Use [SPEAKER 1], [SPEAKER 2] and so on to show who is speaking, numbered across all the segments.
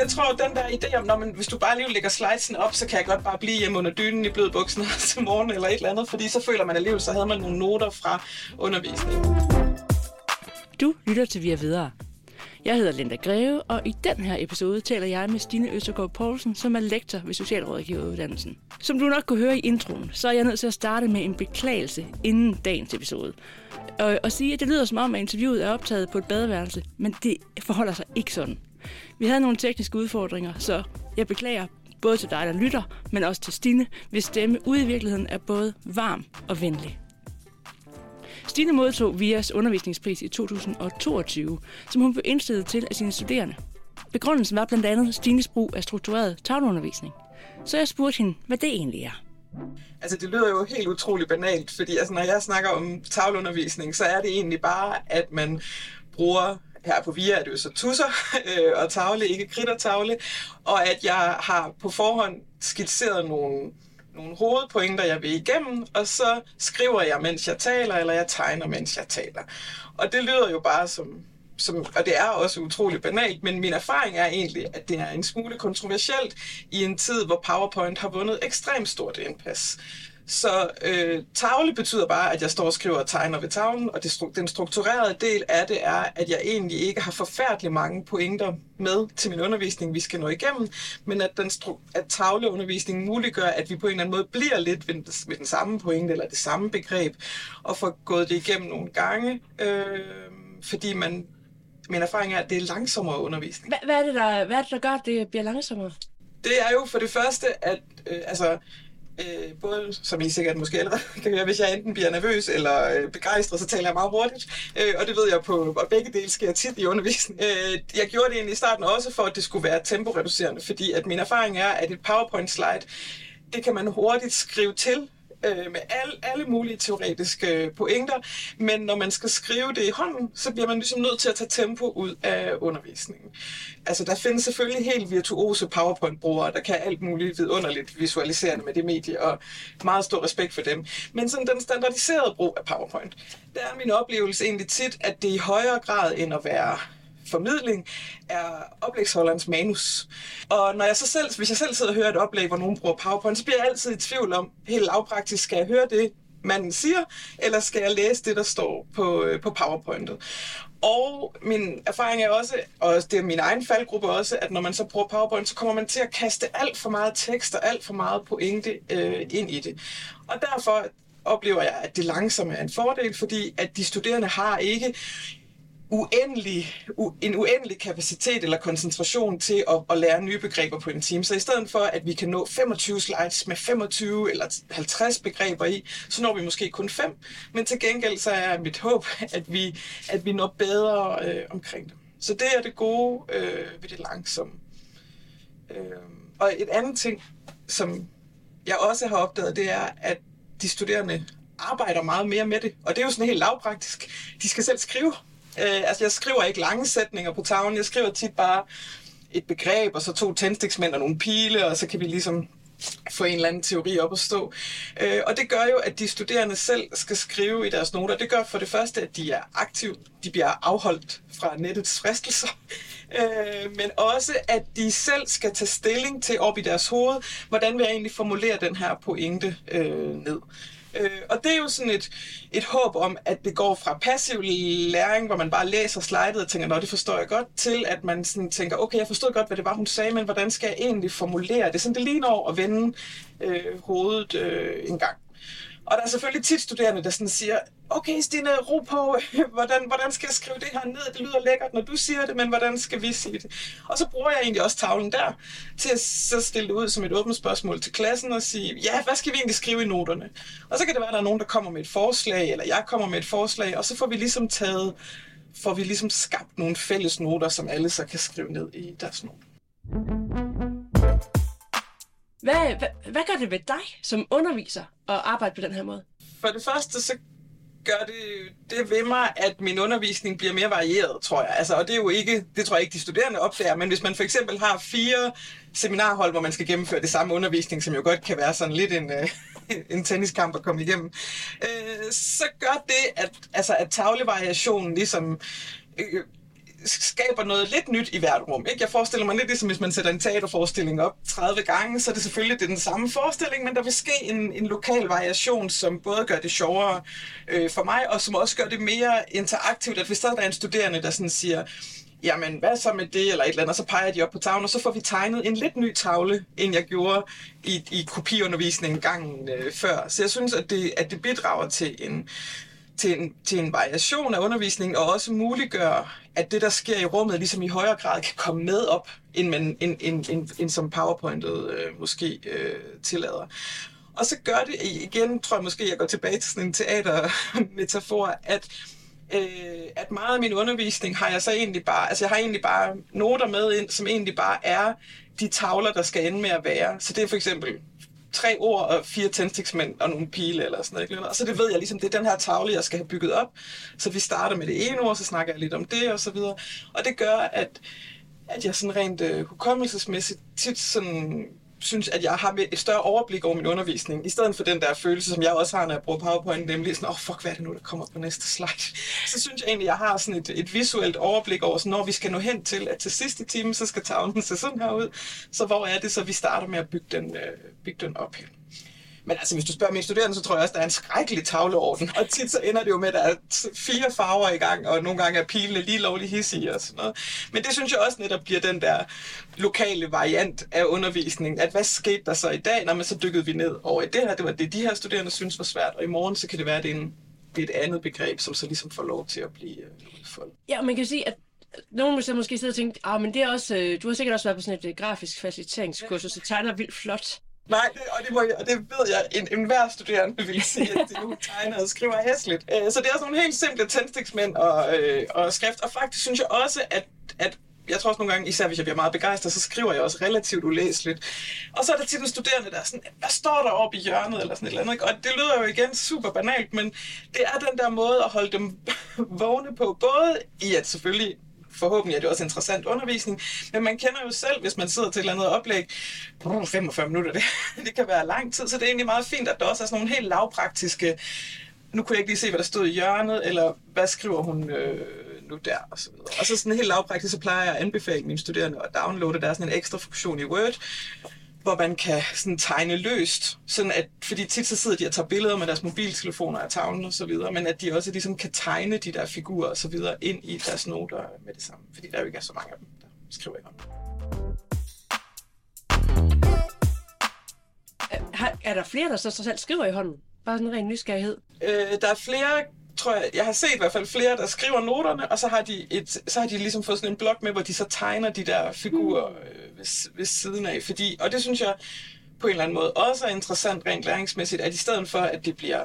[SPEAKER 1] jeg tror, den der idé om, når man, hvis du bare lige lægger slidesen op, så kan jeg godt bare blive hjemme under dynen i bløde bukser til morgen eller et eller andet, fordi så føler man alligevel, så havde man nogle noter fra undervisningen.
[SPEAKER 2] Du lytter til Via Videre. Jeg hedder Linda Greve, og i den her episode taler jeg med Stine Østergaard Poulsen, som er lektor ved Socialrådgiveruddannelsen. Som du nok kunne høre i introen, så er jeg nødt til at starte med en beklagelse inden dagens episode. Og, og sige, at det lyder som om, at interviewet er optaget på et badeværelse, men det forholder sig ikke sådan. Vi havde nogle tekniske udfordringer, så jeg beklager både til dig, der lytter, men også til Stine, hvis stemme ude i virkeligheden er både varm og venlig. Stine modtog VIAs undervisningspris i 2022, som hun blev indstillet til af sine studerende. Begrundelsen var blandt andet Stines brug af struktureret tavleundervisning. Så jeg spurgte hende, hvad det egentlig er.
[SPEAKER 1] Altså, det lyder jo helt utroligt banalt, fordi altså, når jeg snakker om tavleundervisning, så er det egentlig bare, at man bruger her på VIA er det jo så tusser øh, og tavle, ikke kridt og tavle, og at jeg har på forhånd skitseret nogle nogle hovedpointer, jeg vil igennem, og så skriver jeg, mens jeg taler, eller jeg tegner, mens jeg taler. Og det lyder jo bare som, som, og det er også utroligt banalt, men min erfaring er egentlig, at det er en smule kontroversielt i en tid, hvor PowerPoint har vundet ekstremt stort indpas. Så øh, tavle betyder bare, at jeg står og skriver og tegner ved tavlen, og det, den strukturerede del af det er, at jeg egentlig ikke har forfærdeligt mange pointer med til min undervisning, vi skal nå igennem, men at, den at tavleundervisningen muliggør, at vi på en eller anden måde bliver lidt ved, ved den samme pointe eller det samme begreb, og får gået det igennem nogle gange, øh, fordi man, min erfaring er, at det er langsommere undervisning.
[SPEAKER 2] Hvad, hvad, er det, der, hvad er det, der gør, at det bliver langsommere?
[SPEAKER 1] Det er jo for det første, at øh, altså, Øh, både, som I sikkert måske allerede kan høre, hvis jeg enten bliver nervøs eller øh, begejstret, så taler jeg meget hurtigt. Øh, og det ved jeg på, og begge dele sker tit i undervisningen. Øh, jeg gjorde det egentlig i starten også for, at det skulle være temporeducerende, fordi at min erfaring er, at et PowerPoint-slide, det kan man hurtigt skrive til øh, med al, alle mulige teoretiske øh, pointer, men når man skal skrive det i hånden, så bliver man ligesom nødt til at tage tempo ud af undervisningen. Altså, der findes selvfølgelig helt virtuose PowerPoint-brugere, der kan alt muligt vidunderligt visualiserende med det medie, og meget stor respekt for dem. Men sådan den standardiserede brug af PowerPoint, der er min oplevelse egentlig tit, at det i højere grad end at være formidling er oplægsholderens manus. Og når jeg så selv, hvis jeg selv sidder og hører et oplæg, hvor nogen bruger PowerPoint, så bliver jeg altid i tvivl om, helt lavpraktisk, skal jeg høre det, man siger, eller skal jeg læse det, der står på, øh, på PowerPointet? Og min erfaring er også, og det er min egen faldgruppe også, at når man så bruger PowerPoint, så kommer man til at kaste alt for meget tekst og alt for meget pointe øh, ind i det. Og derfor oplever jeg, at det langsomt er en fordel, fordi at de studerende har ikke uendelig, u, en uendelig kapacitet eller koncentration til at, at lære nye begreber på en time. Så i stedet for, at vi kan nå 25 slides med 25 eller 50 begreber i, så når vi måske kun fem. Men til gengæld så er mit håb, at vi, at vi når bedre øh, omkring det. Så det er det gode øh, ved det langsomme. Øh, og et andet ting, som jeg også har opdaget, det er, at de studerende arbejder meget mere med det. Og det er jo sådan helt lavpraktisk. De skal selv skrive Øh, altså, jeg skriver ikke lange sætninger på tavlen. Jeg skriver tit bare et begreb, og så to tændstiksmænd og nogle pile, og så kan vi ligesom få en eller anden teori op at stå. Øh, og det gør jo, at de studerende selv skal skrive i deres noter. Det gør for det første, at de er aktive, de bliver afholdt fra nettets fristelser, øh, men også, at de selv skal tage stilling til op i deres hoved, hvordan vil jeg egentlig formulere den her pointe øh, ned. Øh, og det er jo sådan et, et håb om, at det går fra passiv læring, hvor man bare læser slidet og tænker, nå, det forstår jeg godt, til at man sådan tænker, okay, jeg forstod godt, hvad det var, hun sagde, men hvordan skal jeg egentlig formulere det? Sådan det ligner over at vende øh, hovedet øh, en gang. Og der er selvfølgelig tit studerende, der sådan siger, okay Stine, ro på, hvordan, hvordan skal jeg skrive det her ned? Det lyder lækkert, når du siger det, men hvordan skal vi sige det? Og så bruger jeg egentlig også tavlen der, til at så stille det ud som et åbent spørgsmål til klassen og sige, ja, hvad skal vi egentlig skrive i noterne? Og så kan det være, at der er nogen, der kommer med et forslag, eller jeg kommer med et forslag, og så får vi ligesom taget, får vi ligesom skabt nogle fælles noter, som alle så kan skrive ned i deres noter.
[SPEAKER 2] Hvad, hvad, hvad gør det ved dig som underviser at arbejde på den her måde?
[SPEAKER 1] For det første, så gør det, det ved mig, at min undervisning bliver mere varieret, tror jeg. Altså, og det er jo ikke, det tror jeg ikke, de studerende opdager, men hvis man for eksempel har fire seminarhold, hvor man skal gennemføre det samme undervisning, som jo godt kan være sådan lidt en, øh, en tenniskamp at komme igennem, øh, så gør det, at, altså, at tavlevariationen ligesom øh, skaber noget lidt nyt i hvert rum. Ikke? Jeg forestiller mig lidt ligesom, hvis man sætter en teaterforestilling op 30 gange, så er det selvfølgelig det er den samme forestilling, men der vil ske en, en lokal variation, som både gør det sjovere øh, for mig, og som også gør det mere interaktivt, at hvis der er en studerende, der sådan siger, jamen hvad så med det, eller et eller andet, så peger de op på tavlen, og så får vi tegnet en lidt ny tavle, end jeg gjorde i, i kopiundervisningen gangen øh, før. Så jeg synes, at det, at det bidrager til en, til en, til en variation af undervisningen, og også muliggør, at det, der sker i rummet, ligesom i højere grad kan komme med op, end, man, end, end, end, end som PowerPointet øh, måske øh, tillader. Og så gør det igen, tror jeg måske, jeg går tilbage til sådan en teatermetafor, at øh, at meget af min undervisning har jeg så egentlig bare, altså jeg har egentlig bare noter med ind, som egentlig bare er de tavler, der skal ende med at være. Så det er for eksempel tre ord og fire tændstiksmænd og nogle pile eller sådan noget. Og så det ved jeg ligesom, det er den her tavle, jeg skal have bygget op. Så vi starter med det ene ord, så snakker jeg lidt om det og så videre. Og det gør, at, at jeg sådan rent øh, hukommelsesmæssigt tit sådan synes, at jeg har et større overblik over min undervisning, i stedet for den der følelse, som jeg også har, når jeg bruger PowerPoint, nemlig sådan, åh, oh, fuck, hvad er det nu, der kommer på næste slide? Så synes jeg egentlig, at jeg har sådan et, et visuelt overblik over, sådan, når vi skal nå hen til, at til sidste time, så skal tavlen se sådan her ud. Så hvor er det så, vi starter med at bygge den, øh, bygge den op her? Men altså, hvis du spørger mine studerende, så tror jeg også, der er en skrækkelig tavleorden. Og tit så ender det jo med, at der er fire farver i gang, og nogle gange er pilene lige lovlig hissige og sådan noget. Men det synes jeg også netop bliver den der lokale variant af undervisningen. At hvad skete der så i dag, når man så dykkede vi ned over i det her? Det var det, de her studerende synes var svært, og i morgen så kan det være, at det er, en, det er et andet begreb, som så ligesom får lov til at blive uh, udfoldet.
[SPEAKER 2] Ja, man kan sige, at nogen vil så måske sidde og tænke, ah, men det er også, øh, du har sikkert også været på sådan et øh, grafisk faciliteringskursus, så tegner vildt flot.
[SPEAKER 1] Nej, det, og, det må og det ved jeg, en, en hver studerende vil sige, at de nu tegner og skriver hæsligt. Øh, så det er sådan nogle helt simple tændstiksmænd og, øh, og skrift. Og faktisk synes jeg også, at, at jeg tror også nogle gange, især hvis jeg bliver meget begejstret, så skriver jeg også relativt ulæseligt. Og så er der tit en studerende, der er sådan, hvad står der oppe i hjørnet, eller sådan et eller andet. Og det lyder jo igen super banalt, men det er den der måde at holde dem vågne på, både i at selvfølgelig forhåbentlig er det også interessant undervisning, men man kender jo selv, hvis man sidder til et eller andet oplæg, 45 minutter, det, det kan være lang tid, så det er egentlig meget fint, at der også er sådan nogle helt lavpraktiske, nu kunne jeg ikke lige se, hvad der stod i hjørnet, eller hvad skriver hun øh, nu der, og så videre. Og så sådan helt lavpraktisk, så plejer jeg at anbefale mine studerende at downloade, der er sådan en ekstra funktion i Word, hvor man kan sådan tegne løst, sådan at, fordi tit så sidder de og tager billeder med deres mobiltelefoner af tavlen og så videre, men at de også ligesom kan tegne de der figurer og så videre ind i deres noter med det samme, fordi der jo ikke er så mange af dem, der skriver i hånden.
[SPEAKER 2] Er, er der flere, der så, så selv skriver i hånden? Bare sådan en ren nysgerrighed.
[SPEAKER 1] Øh, der er flere tror jeg, jeg har set i hvert fald flere, der skriver noterne, og så har de, et, så har de ligesom fået sådan en blok med, hvor de så tegner de der figurer øh, ved, ved siden af. Fordi, og det synes jeg på en eller anden måde også er interessant rent læringsmæssigt, at i stedet for, at det bliver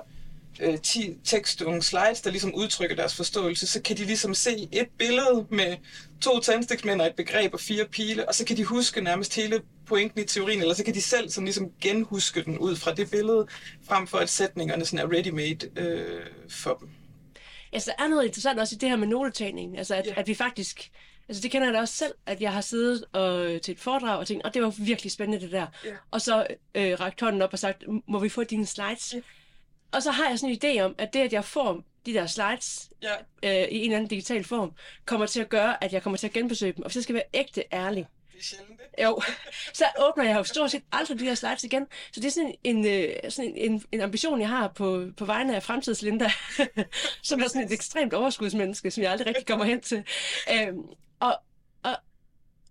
[SPEAKER 1] øh, 10 tekstunge slides, der ligesom udtrykker deres forståelse, så kan de ligesom se et billede med to tændstiksmænd og et begreb og fire pile, og så kan de huske nærmest hele pointen i teorien, eller så kan de selv sådan ligesom genhuske den ud fra det billede, frem for at sætningerne sådan er ready-made øh, for dem.
[SPEAKER 2] Altså, der er noget interessant også i det her med notetagning. Altså, at, yeah. at vi faktisk... Altså, det kender jeg da også selv, at jeg har siddet og, til et foredrag og tænkt, og oh, det var virkelig spændende det der. Yeah. Og så øh, rakt hånden op og sagt, må vi få dine slides? Yeah. Og så har jeg sådan en idé om, at det, at jeg får de der slides yeah. øh, i en eller anden digital form, kommer til at gøre, at jeg kommer til at genbesøge dem. Og hvis jeg skal være ægte ærlig,
[SPEAKER 1] det er sjældent,
[SPEAKER 2] det. Jo, så åbner jeg jo stort set aldrig de her slides igen. Så det er sådan en, øh, sådan en, en ambition, jeg har på, på vegne af fremtidslinda, som er sådan et ekstremt overskudsmenneske, som jeg aldrig rigtig kommer hen til. Øhm, og, og,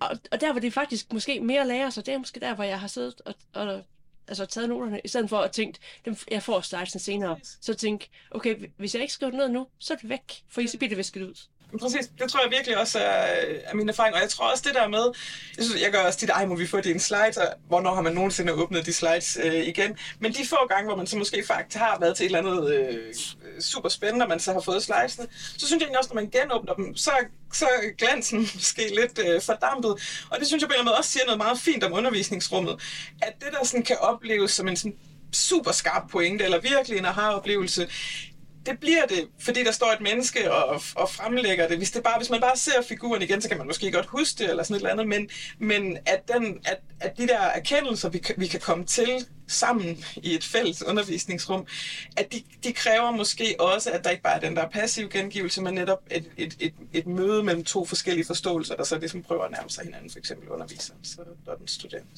[SPEAKER 2] og, og der, hvor det faktisk måske mere lærer sig, det er måske der, hvor jeg har siddet og, og altså taget noterne, i stedet for at tænke, dem, jeg får slidesen senere, så tænk, okay, hvis jeg ikke skriver det ned nu, så er det væk, for så bliver det visket ud.
[SPEAKER 1] Præcis, det tror jeg virkelig også er, øh, er min erfaring, og jeg tror også det der med, jeg, synes, jeg gør også tit, ej må vi få dine slides, og hvornår har man nogensinde åbnet de slides øh, igen, men de få gange, hvor man så måske faktisk har været til et eller andet øh, super spændende, og man så har fået slidesene, så synes jeg også, når man genåbner dem, så, så er glansen måske lidt øh, fordampet, og det synes jeg på en eller anden måde også siger noget meget fint om undervisningsrummet, at det der sådan kan opleves som en sådan super skarp pointe, eller virkelig en aha-oplevelse, det bliver det, fordi der står et menneske og, og fremlægger det. Hvis, det bare, hvis man bare ser figuren igen, så kan man måske godt huske det, eller sådan et eller andet, men, men at, den, at, at de der erkendelser, vi, vi kan komme til sammen i et fælles undervisningsrum, at de, de kræver måske også, at der ikke bare er den der passive gengivelse, men netop et, et, et, et møde mellem to forskellige forståelser, der så ligesom prøver at nærme sig hinanden, for eksempel underviseren så, og den studerende.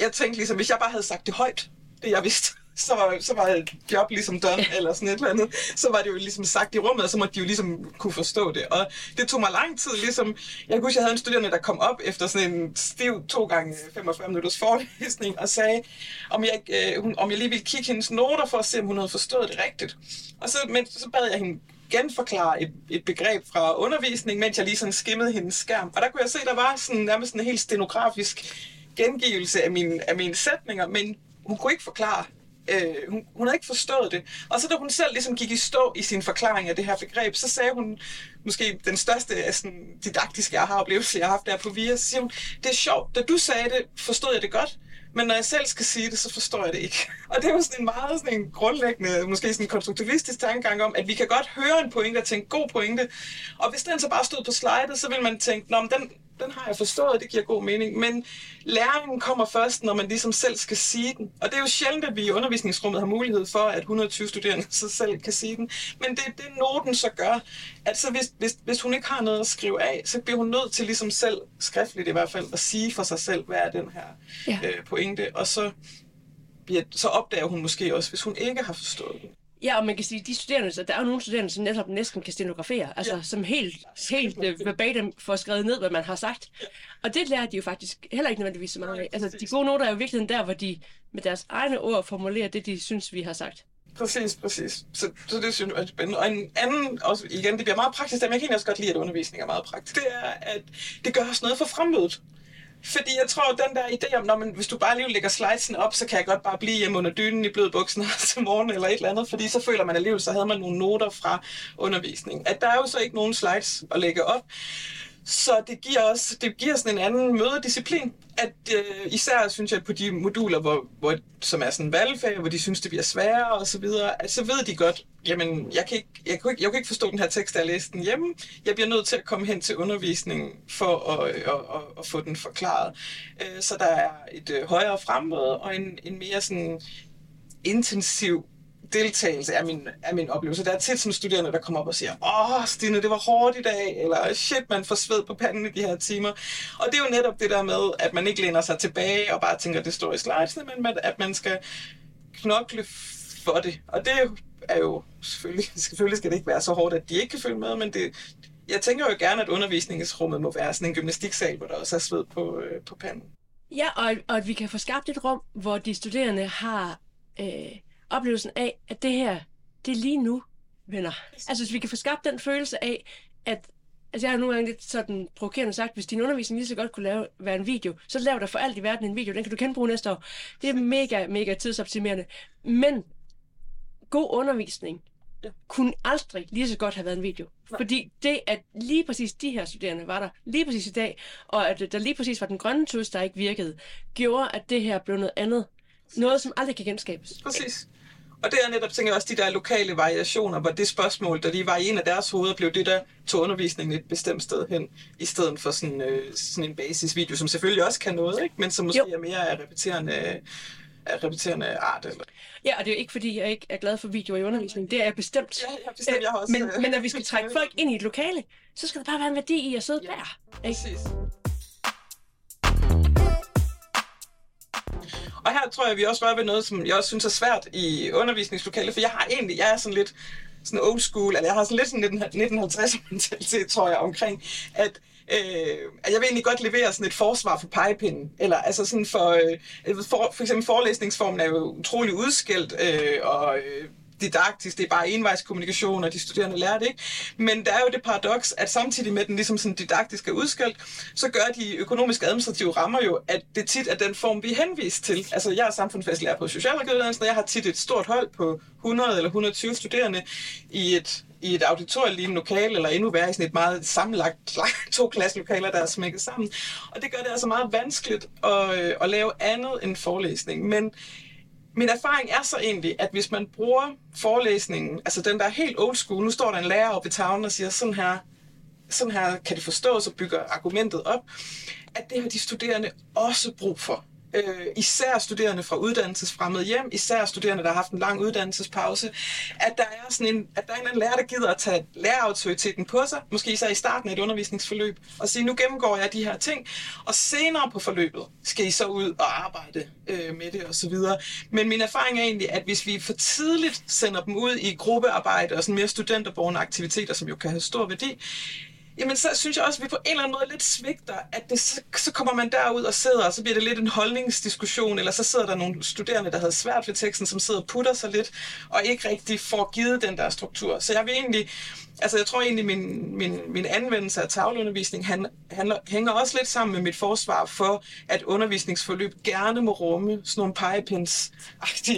[SPEAKER 1] Jeg tænkte ligesom, hvis jeg bare havde sagt det højt, det jeg vidste, så var, så var job ligesom done, eller sådan et eller andet. Så var det jo ligesom sagt i rummet, og så måtte de jo ligesom kunne forstå det. Og det tog mig lang tid, ligesom, jeg kunne huske, jeg havde en studerende, der kom op efter sådan en stiv to gange 45 minutters forelæsning, og sagde, om jeg, øh, hun, om jeg lige ville kigge hendes noter for at se, om hun havde forstået det rigtigt. Og så, men, så bad jeg hende genforklare et, et begreb fra undervisning, mens jeg lige sådan skimmede hendes skærm. Og der kunne jeg se, der var sådan, nærmest en helt stenografisk gengivelse af mine, af mine sætninger, men hun kunne ikke forklare, øh, hun, hun havde ikke forstået det. Og så da hun selv ligesom gik i stå i sin forklaring af det her begreb, så sagde hun, måske den største sådan, didaktiske jeg har oplevelse, jeg har haft der på VIA, så siger hun, det er sjovt, da du sagde det, forstod jeg det godt, men når jeg selv skal sige det, så forstår jeg det ikke. Og det var sådan en meget sådan en grundlæggende, måske sådan en konstruktivistisk tankegang om, at vi kan godt høre en pointe og tænke god pointe. Og hvis den så bare stod på slidet, så vil man tænke, Nå, men den, den har jeg forstået, det giver god mening. Men læringen kommer først, når man ligesom selv skal sige den. Og det er jo sjældent, at vi i undervisningsrummet har mulighed for, at 120 studerende så selv kan sige den. Men det er det, noten så gør, at så hvis, hvis, hvis hun ikke har noget at skrive af, så bliver hun nødt til ligesom selv, skriftligt i hvert fald, at sige for sig selv, hvad er den her ja. øh, pointe. Og så, bliver, så opdager hun måske også, hvis hun ikke har forstået den.
[SPEAKER 2] Ja, og man kan sige, de studerende, så der er jo nogle studerende, som netop næsten kan stenografere, altså ja. som helt, helt uh, verbatim får skrevet ned, hvad man har sagt. Og det lærer de jo faktisk heller ikke nødvendigvis så meget af. Altså, de gode noter er jo virkelig der, hvor de med deres egne ord formulerer det, de synes, vi har sagt.
[SPEAKER 1] Præcis, præcis. Så, så det synes jeg er spændende. Og en anden, også igen, det bliver meget praktisk, men jeg kan også godt lide, at undervisning er meget praktisk. Det er, at det gør os noget for fremmødet. Fordi jeg tror, at den der idé om, når man, hvis du bare lige lægger slidesen op, så kan jeg godt bare blive hjemme under dynen i bløde buksen til morgen eller et eller andet, fordi så føler man alligevel, så havde man nogle noter fra undervisningen. At der er jo så ikke nogen slides at lægge op. Så det giver også det giver sådan en anden mødedisciplin. At øh, især synes jeg på de moduler, hvor, hvor, som er sådan valgfag, hvor de synes, det bliver sværere og så videre, at så ved de godt, jamen, jeg kan, ikke, jeg, kan ikke, jeg kan ikke forstå den her tekst, der er læst den hjemme. Jeg bliver nødt til at komme hen til undervisningen for at, at, at, at få den forklaret. Øh, så der er et øh, højere fremmøde og en, en mere sådan intensiv deltagelse er min, er min oplevelse. Der er tit sådan studerende, der kommer op og siger, åh, Stine, det var hårdt i dag, eller shit, man får sved på panden i de her timer. Og det er jo netop det der med, at man ikke læner sig tilbage og bare tænker, det står i slidesene, men at man skal knokle for det. Og det er jo selvfølgelig, selvfølgelig skal det ikke være så hårdt, at de ikke kan følge med, men det, jeg tænker jo gerne, at undervisningsrummet må være sådan en gymnastiksal, hvor der også er sved på, øh, på panden.
[SPEAKER 2] Ja, og, og at vi kan få skabt et rum, hvor de studerende har øh, oplevelsen af, at det her, det er lige nu, venner. Altså, hvis vi kan få skabt den følelse af, at Altså, jeg har nogle gange lidt sådan provokerende sagt, hvis din undervisning lige så godt kunne lave, være en video, så lav der for alt i verden en video. Den kan du genbruge næste år. Det er mega, mega tidsoptimerende. Men god undervisning ja. kunne aldrig lige så godt have været en video. Nej. Fordi det, at lige præcis de her studerende var der lige præcis i dag, og at der lige præcis var den grønne tus, der ikke virkede, gjorde, at det her blev noget andet. Noget, som aldrig kan genskabes.
[SPEAKER 1] Præcis. Og det er netop, tænker jeg også, de der lokale variationer, hvor det spørgsmål, der lige var i en af deres hoveder, blev det, der tog undervisningen et bestemt sted hen, i stedet for sådan, øh, sådan en basisvideo, som selvfølgelig også kan noget, ikke? men som måske jo. er mere af repeterende, af repeterende art. Eller?
[SPEAKER 2] Ja, og det er jo ikke, fordi jeg ikke er glad for videoer i undervisningen. Det er jeg bestemt.
[SPEAKER 1] Ja, jeg bestemt, jeg også.
[SPEAKER 2] Men, øh, men når vi skal trække folk ind i et lokale, så skal der bare være en værdi i at sidde ja, der.
[SPEAKER 1] Ikke? Præcis. Og her tror jeg, vi også rører ved noget, som jeg også synes er svært i undervisningslokalet, for jeg har egentlig, jeg er sådan lidt sådan old school, eller jeg har sådan lidt sådan 1950 mentalitet, tror jeg, omkring, at øh, at jeg vil egentlig godt levere sådan et forsvar for pegepinden. Eller altså sådan for, øh, for, for eksempel forelæsningsformen er jo utrolig udskilt, øh, og øh, didaktisk, det er bare envejskommunikation, og de studerende lærer det ikke. Men der er jo det paradoks, at samtidig med den ligesom sådan didaktiske udskælt, så gør de økonomiske administrative rammer jo, at det tit er den form, vi er henvist til. Altså, jeg er samfundsfagslærer på socialrådgiveruddannelsen, og jeg har tit et stort hold på 100 eller 120 studerende i et i et auditorielignende lokal, eller endnu værre i sådan et meget sammenlagt to klasselokaler, der er smækket sammen. Og det gør det altså meget vanskeligt at, øh, at lave andet end forelæsning. Men min erfaring er så egentlig, at hvis man bruger forelæsningen, altså den der er helt old school, nu står der en lærer oppe i tavlen og siger, sådan her, sådan her kan det forstås og bygger argumentet op, at det har de studerende også brug for øh, især studerende fra uddannelsesfremmede hjem, især studerende, der har haft en lang uddannelsespause, at der er sådan en, at der er en anden lærer, der gider at tage lærerautoriteten på sig, måske især i starten af et undervisningsforløb, og sige, nu gennemgår jeg de her ting, og senere på forløbet skal I så ud og arbejde øh, med det osv. Men min erfaring er egentlig, at hvis vi for tidligt sender dem ud i gruppearbejde og sådan mere studenterborgende aktiviteter, som jo kan have stor værdi, jamen så synes jeg også, at vi på en eller anden måde lidt svigter, at det, så, så kommer man derud og sidder, og så bliver det lidt en holdningsdiskussion, eller så sidder der nogle studerende, der havde svært ved teksten, som sidder og putter sig lidt, og ikke rigtig får givet den der struktur. Så jeg vil egentlig altså jeg tror egentlig, min, min, min anvendelse af tavleundervisning han, handler, hænger også lidt sammen med mit forsvar for, at undervisningsforløb gerne må rumme sådan nogle pegepins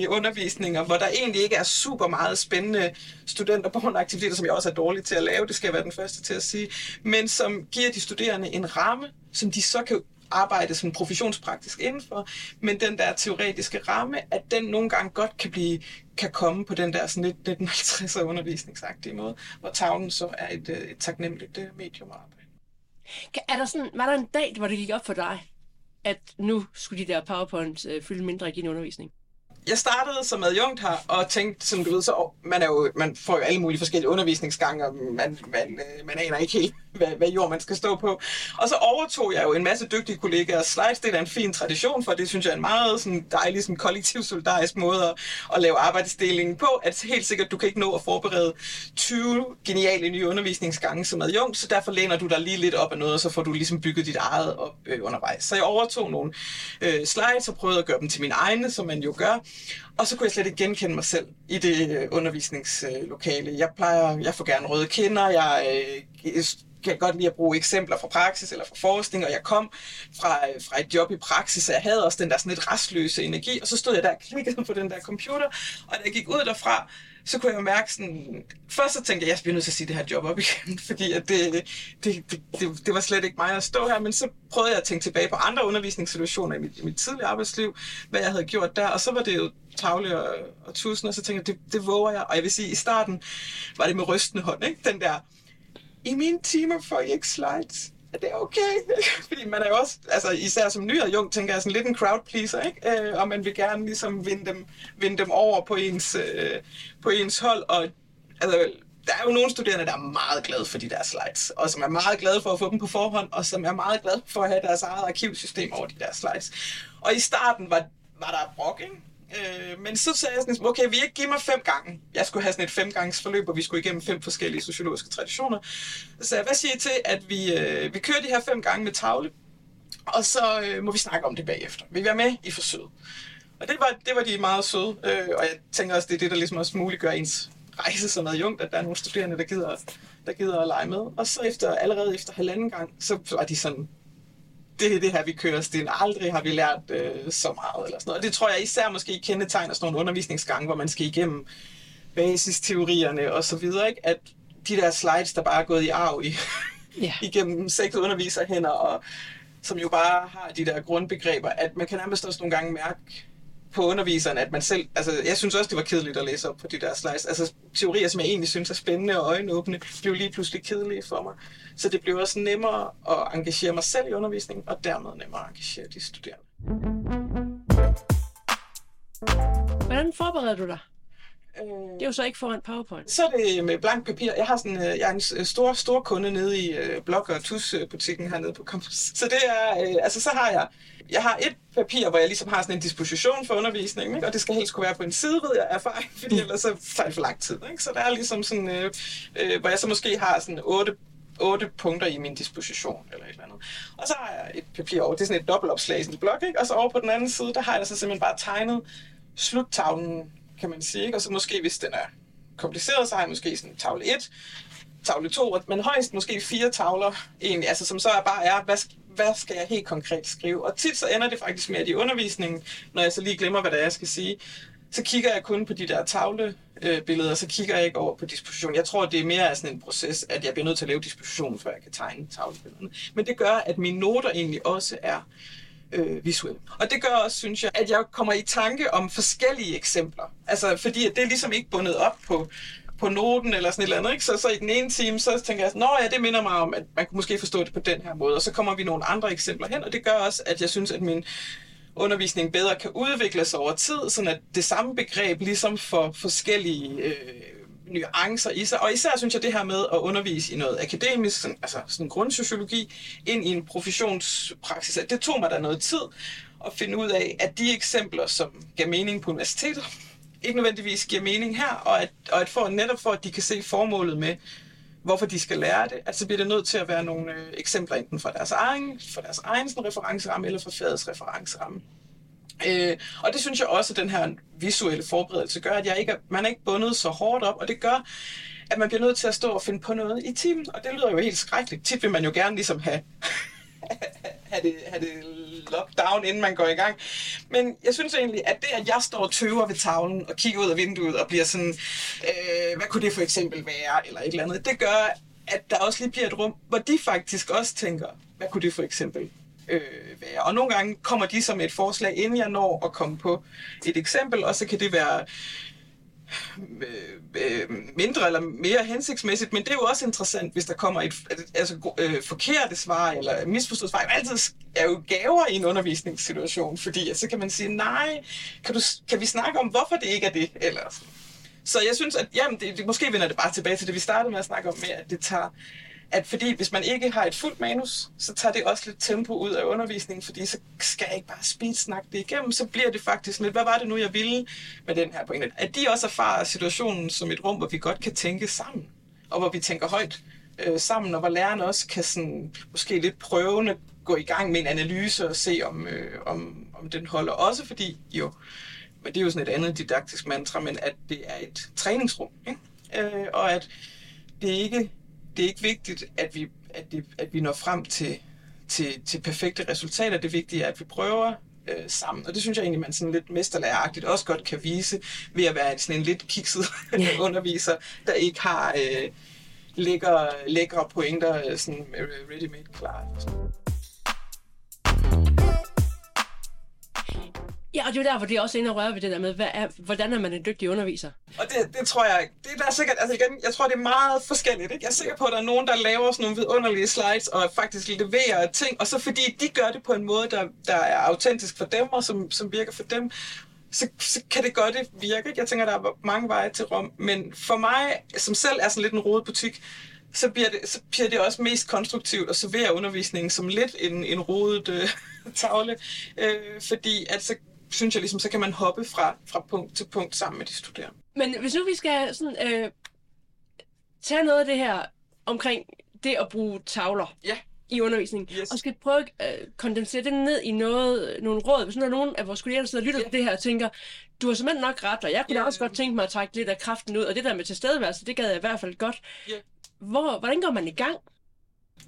[SPEAKER 1] undervisninger, hvor der egentlig ikke er super meget spændende studenterborgende aktiviteter, som jeg også er dårlig til at lave, det skal jeg være den første til at sige, men som giver de studerende en ramme, som de så kan arbejde sådan professionspraktisk indenfor, men den der teoretiske ramme, at den nogle gange godt kan blive kan komme på den der sådan lidt 1950'er undervisningsagtige måde, hvor tavlen så er et, øh, et taknemmeligt øh, medium at arbejde.
[SPEAKER 2] Er der sådan, var der en dag, hvor det gik op for dig, at nu skulle de der powerpoints øh, fylde mindre i din undervisning?
[SPEAKER 1] Jeg startede som adjunkt her, og tænkte, som du ved, så man, er jo, man får jo alle mulige forskellige undervisningsgange, og man, man, øh, man aner ikke helt, hvad, hvad jord man skal stå på. Og så overtog jeg jo en masse dygtige kollegaer slides. Det er en fin tradition for, det synes jeg er en meget sådan, dejlig sådan, kollektiv solidarisk måde at, at lave arbejdsdelingen på. At helt sikkert, du kan ikke nå at forberede 20 geniale nye undervisningsgange som adjunkt, så derfor læner du dig lige lidt op af noget, og så får du ligesom bygget dit eget op øh, undervejs. Så jeg overtog nogle øh, slides og prøvede at gøre dem til mine egne, som man jo gør. Og så kunne jeg slet ikke genkende mig selv i det øh, undervisningslokale. Jeg plejer, jeg får gerne røde kinder, jeg øh, kan godt lide at bruge eksempler fra praksis eller fra forskning, og jeg kom fra, øh, fra et job i praksis, og jeg havde også den der sådan lidt restløse energi, og så stod jeg der og klikkede på den der computer, og da jeg gik ud derfra, så kunne jeg mærke sådan... Først så tænkte jeg, jeg bliver nødt til at sige det her job op igen, fordi at det, det, det, det, det var slet ikke mig at stå her. Men så prøvede jeg at tænke tilbage på andre undervisningssituationer i mit, i mit tidligere arbejdsliv, hvad jeg havde gjort der. Og så var det jo tavle og, og tusind, og så tænkte jeg, det, det våger jeg. Og jeg vil sige, i starten var det med rystende hånd, ikke? Den der, i mine timer får I ikke slides er det okay? Fordi man er jo også, altså især som ny og jung, tænker jeg sådan lidt en crowd pleaser, ikke? Øh, og man vil gerne ligesom vinde dem, vinde dem over på ens, øh, på ens hold, og altså, der er jo nogle studerende, der er meget glade for de der slides, og som er meget glade for at få dem på forhånd, og som er meget glade for at have deres eget arkivsystem over de der slides. Og i starten var, var der brok, ikke? Øh, men så sagde jeg sådan, okay, vi ikke give mig fem gange. Jeg skulle have sådan et femgangs forløb, hvor vi skulle igennem fem forskellige sociologiske traditioner. Så sagde jeg, hvad siger I til, at vi, øh, vi kører de her fem gange med tavle, og så øh, må vi snakke om det bagefter. Vil I være med i forsøget? Og det var, det var de meget søde, øh, og jeg tænker også, det er det, der ligesom også muliggør ens rejse som adjunkt, at der er nogle studerende, der gider, der gider at lege med. Og så efter, allerede efter halvanden gang, så var de sådan, det er det her, vi kører, Sten. Aldrig har vi lært øh, så meget. Eller sådan noget. Og det tror jeg især måske kendetegner sådan nogle undervisningsgange, hvor man skal igennem basisteorierne og så videre. Ikke? At de der slides, der bare er gået i arv i, yeah. igennem seks underviserhænder, og som jo bare har de der grundbegreber, at man kan nærmest også nogle gange mærke på underviseren, at man selv, altså jeg synes også, det var kedeligt at læse op på de der slides. Altså teorier, som jeg egentlig synes er spændende og øjenåbne, blev lige pludselig kedelige for mig. Så det blev også nemmere at engagere mig selv i undervisningen, og dermed nemmere at engagere de studerende.
[SPEAKER 2] Hvordan forbereder du dig? Det er jo så ikke foran PowerPoint.
[SPEAKER 1] Så er det med blank papir. Jeg har sådan, øh, jeg er en stor, stor kunde nede i Blok og Tus-butikken hernede på campus. Så det er, uh, altså så har jeg, jeg har et papir, hvor jeg ligesom har sådan en disposition for undervisningen, ikke? og det skal helst kunne være på en side, ved jeg erfaring, fordi mm. ellers så tager det for lang tid. Ikke? Så der er ligesom sådan, uh, uh, hvor jeg så måske har sådan otte otte punkter i min disposition, eller et eller andet. Og så har jeg et papir over, det er sådan et dobbeltopslag i sådan en blok, ikke? og så over på den anden side, der har jeg så simpelthen bare tegnet sluttavlen kan man sige. Ikke? Og så måske, hvis den er kompliceret, så har jeg måske sådan tavle 1, tavle 2, men højst måske fire tavler egentlig, altså som så er bare er, hvad, hvad skal jeg helt konkret skrive? Og tit så ender det faktisk med, at i undervisningen, når jeg så lige glemmer, hvad det er, jeg skal sige, så kigger jeg kun på de der tavlebilleder, øh, så kigger jeg ikke over på disposition. Jeg tror, det er mere sådan en proces, at jeg bliver nødt til at lave disposition, før jeg kan tegne tavlebillederne. Men det gør, at mine noter egentlig også er øh, visuelt. Og det gør også, synes jeg, at jeg kommer i tanke om forskellige eksempler. Altså, fordi at det er ligesom ikke bundet op på, på noten eller sådan et eller andet. Ikke? Så, så i den ene time, så tænker jeg, nå ja, det minder mig om, at man kunne måske forstå det på den her måde. Og så kommer vi nogle andre eksempler hen, og det gør også, at jeg synes, at min undervisning bedre kan udvikle sig over tid, sådan at det samme begreb ligesom for forskellige øh, nuancer i sig. Og især synes jeg det her med at undervise i noget akademisk, sådan, altså sådan grundsociologi, ind i en professionspraksis, at det tog mig da noget tid at finde ud af, at de eksempler, som gav mening på universitetet, ikke nødvendigvis giver mening her, og at, og at for, netop for, at de kan se formålet med, hvorfor de skal lære det, at så bliver det nødt til at være nogle øh, eksempler enten fra deres egen, fra deres egen sådan, referenceramme eller fra fagets referenceramme. Øh, og det synes jeg også, at den her visuelle forberedelse gør, at jeg ikke er, man er ikke bundet så hårdt op, og det gør, at man bliver nødt til at stå og finde på noget i timen, og det lyder jo helt skrækkeligt. Tit vil man jo gerne ligesom have, have, det, have det lockdown, inden man går i gang. Men jeg synes egentlig, at det, at jeg står og tøver ved tavlen og kigger ud af vinduet og bliver sådan, øh, hvad kunne det for eksempel være, eller et eller andet, det gør, at der også lige bliver et rum, hvor de faktisk også tænker, hvad kunne det for eksempel øh, være. Og nogle gange kommer de som et forslag, inden jeg når at komme på et eksempel, og så kan det være øh, øh, mindre eller mere hensigtsmæssigt, men det er jo også interessant, hvis der kommer et altså, øh, forkerte svar eller misforstået svar. Altid er jo gaver i en undervisningssituation, fordi så kan man sige, nej, kan, du, kan vi snakke om, hvorfor det ikke er det? Eller. Så jeg synes, at jamen, det, det, måske vender det bare tilbage til det, vi startede med at snakke om, med, at det tager at fordi hvis man ikke har et fuldt manus, så tager det også lidt tempo ud af undervisningen, fordi så skal jeg ikke bare speedsnakke det igennem, så bliver det faktisk lidt, hvad var det nu, jeg ville med den her pointe? At de også erfarer situationen som et rum, hvor vi godt kan tænke sammen, og hvor vi tænker højt øh, sammen, og hvor lærerne også kan sådan, måske lidt prøvende gå i gang med en analyse og se, om, øh, om, om den holder. Også fordi, jo, men det er jo sådan et andet didaktisk mantra, men at det er et træningsrum, ikke? Øh, og at det ikke det er ikke vigtigt, at vi, at det, at vi når frem til, til, til perfekte resultater. Det vigtige er, at vi prøver øh, sammen. Og det synes jeg egentlig, man sådan lidt mesterlæreragtigt også godt kan vise ved at være sådan en lidt kikset yeah. underviser, der ikke har øh, lækre, lækre pointer øh, sådan ready-made klar.
[SPEAKER 2] Ja, og det er jo derfor, det er også inde og røre ved det der med, hvad er, hvordan er man en dygtig underviser?
[SPEAKER 1] Og det, det tror jeg, det er der sikkert, altså igen, jeg tror, det er meget forskelligt. Ikke? Jeg er sikker på, at der er nogen, der laver sådan nogle vidunderlige slides, og faktisk leverer ting, og så fordi de gør det på en måde, der, der er autentisk for dem, og som, som virker for dem, så, så kan det godt virke. Jeg tænker, der er mange veje til Rom, men for mig, som selv er sådan lidt en rodet butik, så bliver, det, så bliver det også mest konstruktivt at servere undervisningen som lidt en, en rodet øh, tavle, øh, fordi at så synes jeg ligesom, så kan man hoppe fra, fra punkt til punkt sammen med de studerende.
[SPEAKER 2] Men hvis nu vi skal sådan, øh, tage noget af det her omkring det at bruge tavler
[SPEAKER 1] ja.
[SPEAKER 2] i undervisningen, yes. og skal prøve at øh, kondensere det ned i noget, nogle råd. Hvis nu er nogen af vores kolleger, der sidder og lytter ja. til det her og tænker, du har simpelthen nok ret, og jeg kunne ja. også godt tænke mig at trække lidt af kraften ud, og det der med tilstedeværelse, det gad jeg i hvert fald godt. Ja. Hvor, hvordan går man i gang?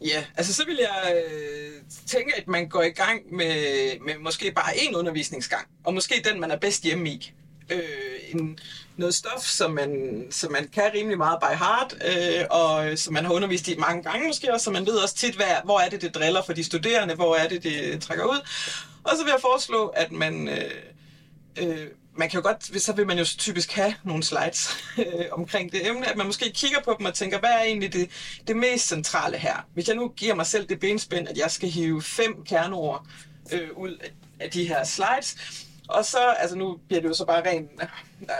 [SPEAKER 1] Ja, altså så vil jeg øh, tænke, at man går i gang med, med måske bare én undervisningsgang, og måske den, man er bedst hjemme i. Øh, en, noget stof, som man, som man kan rimelig meget by heart, øh, og som man har undervist i mange gange måske også, så man ved også tit, hvad, hvor er det, det driller for de studerende, hvor er det, det trækker ud. Og så vil jeg foreslå, at man øh, øh, man kan jo godt, så vil man jo typisk have nogle slides øh, omkring det emne, at man måske kigger på dem og tænker, hvad er egentlig det, det mest centrale her? Hvis jeg nu giver mig selv det benspænd, at jeg skal hive fem kerneord øh, ud af, de her slides, og så, altså nu bliver det jo så bare rent,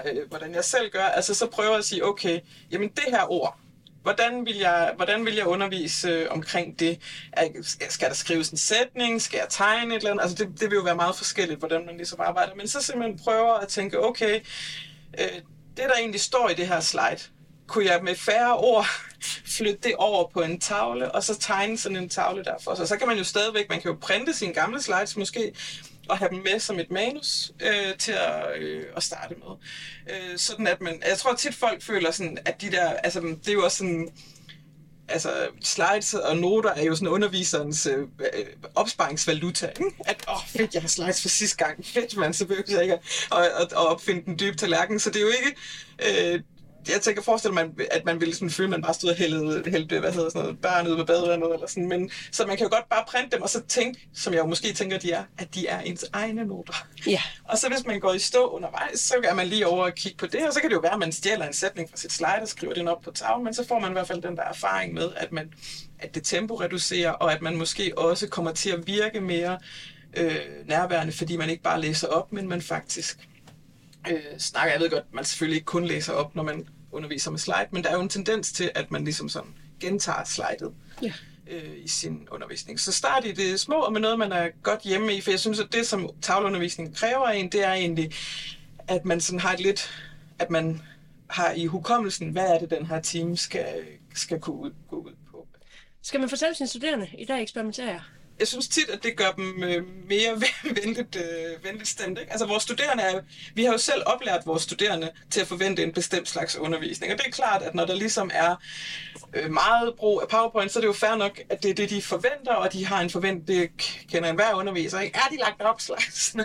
[SPEAKER 1] øh, hvordan jeg selv gør, altså så prøver jeg at sige, okay, jamen det her ord, Hvordan vil jeg, hvordan vil jeg undervise øh, omkring det? Skal der skrives en sætning? Skal jeg tegne et eller andet? Altså det, det vil jo være meget forskelligt, hvordan man ligesom arbejder. Men så simpelthen prøver at tænke, okay, øh, det der egentlig står i det her slide, kunne jeg med færre ord flytte det over på en tavle, og så tegne sådan en tavle derfor. Så så kan man jo stadigvæk, man kan jo printe sine gamle slides måske, og have dem med som et manus øh, til at, øh, at starte med. Øh, sådan at man, jeg tror tit folk føler sådan, at de der, altså det er jo også sådan, altså slides og noter er jo sådan underviserens øh, øh, opsparingsvaluta. Ikke? At, åh oh, fedt, jeg har slides for sidste gang. Fedt, man, så behøver jeg ikke at, at, at opfinde den dybe tallerken. Så det er jo ikke, øh, jeg tænker forestille mig, at man ville sådan føle, at man bare stod og hældede, hældte, hvad hedder sådan noget, børn ud med badevandet eller sådan. Men, så man kan jo godt bare printe dem, og så tænke, som jeg jo måske tænker, de er, at de er ens egne noter.
[SPEAKER 2] Ja.
[SPEAKER 1] Og så hvis man går i stå undervejs, så kan man lige over og kigge på det, og så kan det jo være, at man stjæler en sætning fra sit slide og skriver den op på tavlen, men så får man i hvert fald den der erfaring med, at, man, at det tempo reducerer, og at man måske også kommer til at virke mere øh, nærværende, fordi man ikke bare læser op, men man faktisk øh, snakker. Jeg ved godt, man selvfølgelig ikke kun læser op, når man underviser med slide, men der er jo en tendens til, at man ligesom sådan gentager slidet
[SPEAKER 2] Ja.
[SPEAKER 1] øh, i sin undervisning. Så start i det små og med noget, man er godt hjemme i, for jeg synes, at det, som tavleundervisning kræver af en, det er egentlig, at man sådan har et lidt, at man har i hukommelsen, hvad er det, den her team skal, skal kunne ud, gå ud på.
[SPEAKER 2] Skal man fortælle sine studerende, i dag eksperimenterer jeg?
[SPEAKER 1] Jeg synes tit, at det gør dem øh, mere venligt, øh, venligt stemt. Ikke? Altså vores studerende er, vi har jo selv oplært vores studerende til at forvente en bestemt slags undervisning. Og det er klart, at når der ligesom er øh, meget brug af PowerPoint, så er det jo fair nok, at det er det, de forventer, og de har en forvent, det kender enhver underviser. Ikke? Er de lagt op slags?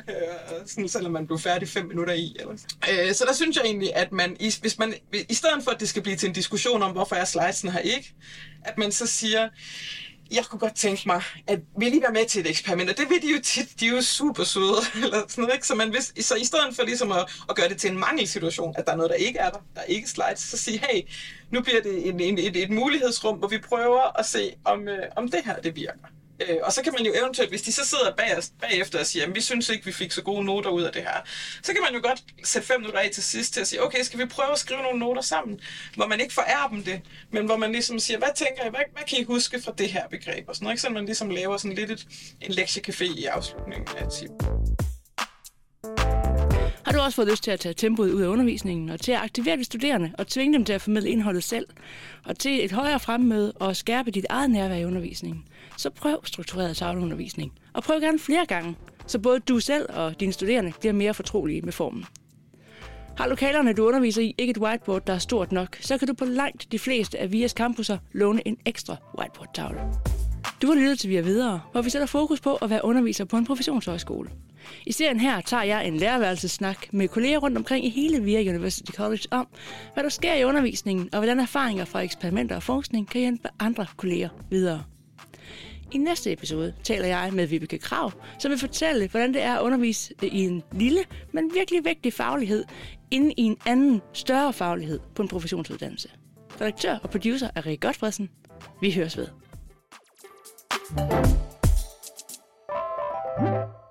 [SPEAKER 1] sådan, selvom man blev færdig fem minutter i. Eller? Øh, så der synes jeg egentlig, at man, hvis man, i stedet for, at det skal blive til en diskussion om, hvorfor er slidesen her ikke, at man så siger, jeg kunne godt tænke mig, at vi lige være med til et eksperiment, og det vil de jo tit, de er jo super søde, eller sådan noget, ikke? Så, man hvis, så i stedet for ligesom at, at gøre det til en mangelsituation, at der er noget, der ikke er der, der er ikke slides, så sige, hey, nu bliver det en, en, et, et mulighedsrum, hvor vi prøver at se, om, øh, om det her, det virker. Øh, og så kan man jo eventuelt, hvis de så sidder bag, bagefter og siger, at vi synes ikke, vi fik så gode noter ud af det her, så kan man jo godt sætte fem minutter af til sidst til at sige, okay, skal vi prøve at skrive nogle noter sammen, hvor man ikke forærer dem det, men hvor man ligesom siger, hvad tænker I, hvad, hvad kan I huske fra det her begreb? Og sådan noget, ikke? Så man ligesom laver sådan lidt et, en lektiecafé i afslutningen af timen.
[SPEAKER 2] Har du også fået lyst til at tage tempoet ud af undervisningen, og til at aktivere de studerende og tvinge dem til at formidle indholdet selv, og til et højere fremmøde og skærpe dit eget nærvær i undervisningen, så prøv struktureret tavleundervisning. Og prøv gerne flere gange, så både du selv og dine studerende bliver mere fortrolige med formen. Har lokalerne, du underviser i, ikke et whiteboard, der er stort nok, så kan du på langt de fleste af VIAs campuser låne en ekstra whiteboard-tavle. Du har lyttet til Via Videre, hvor vi sætter fokus på at være underviser på en professionshøjskole. I serien her tager jeg en lærerværelsesnak med kolleger rundt omkring i hele VIA University College om, hvad der sker i undervisningen, og hvordan erfaringer fra eksperimenter og forskning kan hjælpe andre kolleger videre. I næste episode taler jeg med Vibeke Krav, som vil fortælle, hvordan det er at undervise i en lille, men virkelig vigtig faglighed, inden i en anden, større faglighed på en professionsuddannelse. Redaktør og producer er Rikke Godfredsen. Vi høres ved. thank you